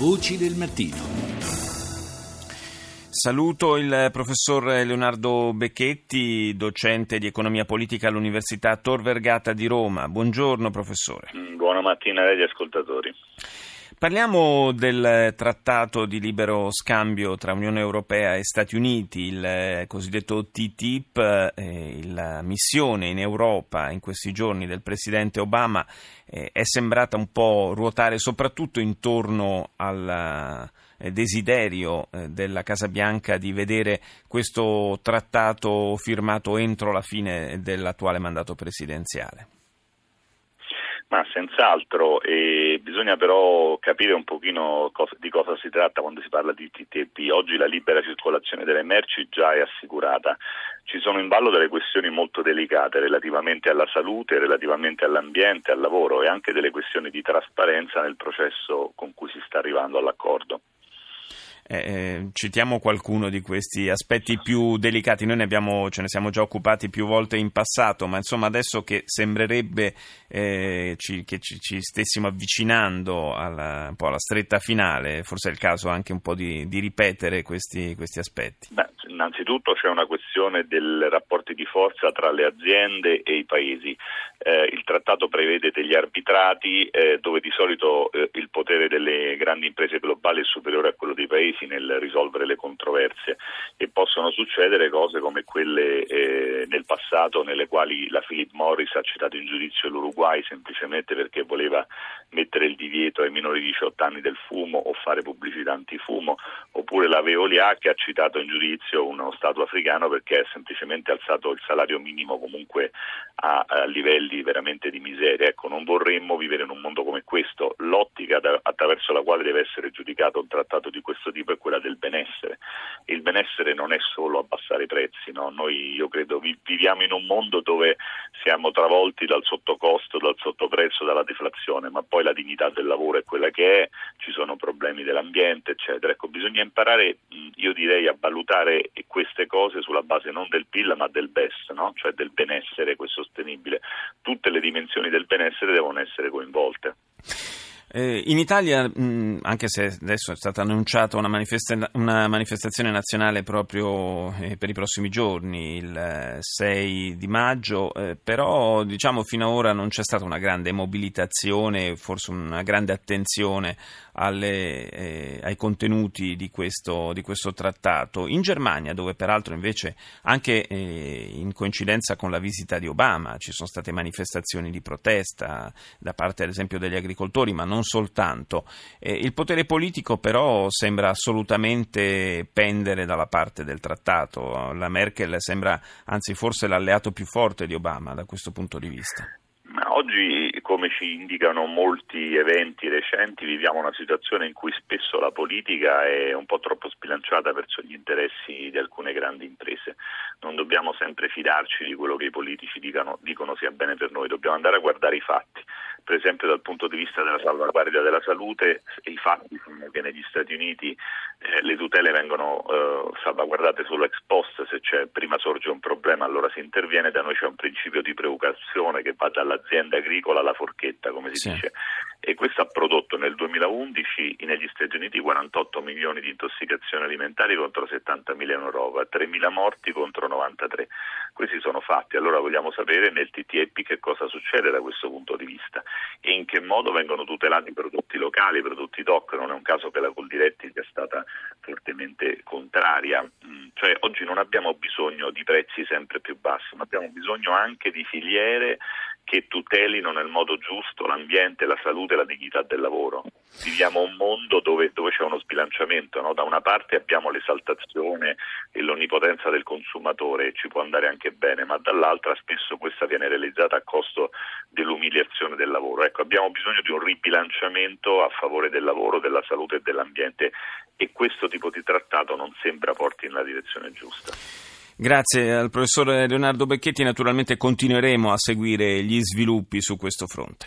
Voci del mattino. Saluto il professor Leonardo Becchetti, docente di economia politica all'Università Tor Vergata di Roma. Buongiorno professore. Buona mattina agli ascoltatori. Parliamo del trattato di libero scambio tra Unione Europea e Stati Uniti, il cosiddetto TTIP, eh, la missione in Europa in questi giorni del presidente Obama eh, è sembrata un po' ruotare soprattutto intorno al eh, desiderio della Casa Bianca di vedere questo trattato firmato entro la fine dell'attuale mandato presidenziale. Ma senz'altro, bisogna però capire un pochino cosa, di cosa si tratta quando si parla di TTIP. Oggi la libera circolazione delle merci già è assicurata. Ci sono in ballo delle questioni molto delicate relativamente alla salute, relativamente all'ambiente, al lavoro e anche delle questioni di trasparenza nel processo con cui si sta arrivando all'accordo. Eh, eh, citiamo qualcuno di questi aspetti più delicati. Noi ne abbiamo, ce ne siamo già occupati più volte in passato, ma insomma adesso che sembrerebbe eh, ci, che ci, ci, stessimo avvicinando alla, un po' alla stretta finale, forse è il caso anche un po' di, di ripetere questi, questi aspetti. Beh, innanzitutto c'è una questione dei rapporti di forza tra le aziende e i paesi. Eh, il trattato prevede degli arbitrati eh, dove di solito eh, il potere delle grandi imprese globali è superiore a quello dei paesi nel risolvere le controversie e possono succedere cose come quelle eh, nel passato nelle quali la Philip Morris ha citato in giudizio l'Uruguay semplicemente perché voleva mettere il divieto ai minori di 18 anni del fumo o fare pubblicità antifumo, oppure la Veolia che ha citato in giudizio uno Stato africano perché ha semplicemente alzato il salario minimo comunque a, a livelli veramente di miseria. Ecco, non vorremmo vivere in un mondo come questo. L'ottica attraverso la quale deve essere giudicato un trattato di questo tipo è quella del benessere. Benessere non è solo abbassare i prezzi, no? noi io credo vi, viviamo in un mondo dove siamo travolti dal sottocosto, dal sottoprezzo, dalla deflazione, ma poi la dignità del lavoro è quella che è, ci sono problemi dell'ambiente, eccetera. Ecco, bisogna imparare, io direi, a valutare queste cose sulla base non del PIL ma del BES, no? cioè del benessere sostenibile. Tutte le dimensioni del benessere devono essere coinvolte. Eh, in Italia, mh, anche se adesso è stata annunciata una, manifesta- una manifestazione nazionale proprio eh, per i prossimi giorni, il 6 di maggio, eh, però diciamo fino ad ora non c'è stata una grande mobilitazione, forse una grande attenzione alle, eh, ai contenuti di questo, di questo, trattato. In Germania, dove peraltro invece anche eh, in coincidenza con la visita di Obama ci sono state manifestazioni di protesta da parte ad esempio degli agricoltori, ma non soltanto. Eh, il potere politico però sembra assolutamente pendere dalla parte del trattato. La Merkel sembra anzi forse l'alleato più forte di Obama da questo punto di vista. Oggi, come ci indicano molti eventi recenti, viviamo una situazione in cui spesso la politica è un po' troppo sbilanciata verso gli interessi di alcune grandi imprese. Non dobbiamo sempre fidarci di quello che i politici dicano, dicono sia bene per noi, dobbiamo andare a guardare i fatti per esempio dal punto di vista della salvaguardia della salute, i fatti sono che negli Stati Uniti eh, le tutele vengono eh, salvaguardate solo ex post, se prima sorge un problema allora si interviene, da noi c'è un principio di precauzione che va dall'azienda agricola alla forchetta, come si sì. dice, e questo ha prodotto nel 2011 negli Stati Uniti 48 milioni di intossicazioni alimentari contro 70 mila in Europa, 3 mila morti contro 93. Questi sono fatti, allora vogliamo sapere nel TTIP che cosa succede da questo punto di vista e in che modo vengono tutelati i prodotti locali, i prodotti DOC, non è un caso che la Coldiretti sia stata fortemente contraria, mm, cioè oggi non abbiamo bisogno di prezzi sempre più bassi, ma abbiamo bisogno anche di filiere che tutelino nel modo giusto l'ambiente, la salute e la dignità del lavoro. Viviamo un mondo dove, dove c'è uno sbilanciamento, no? da una parte abbiamo l'esaltazione e l'onnipotenza del consumatore, ci può andare anche bene, ma dall'altra spesso questa viene realizzata a costo dell'umiliazione del lavoro. Ecco, abbiamo bisogno di un ribilanciamento a favore del lavoro, della salute e dell'ambiente e questo tipo di trattato non sembra porti nella direzione giusta. Grazie al professor Leonardo Becchetti, naturalmente continueremo a seguire gli sviluppi su questo fronte.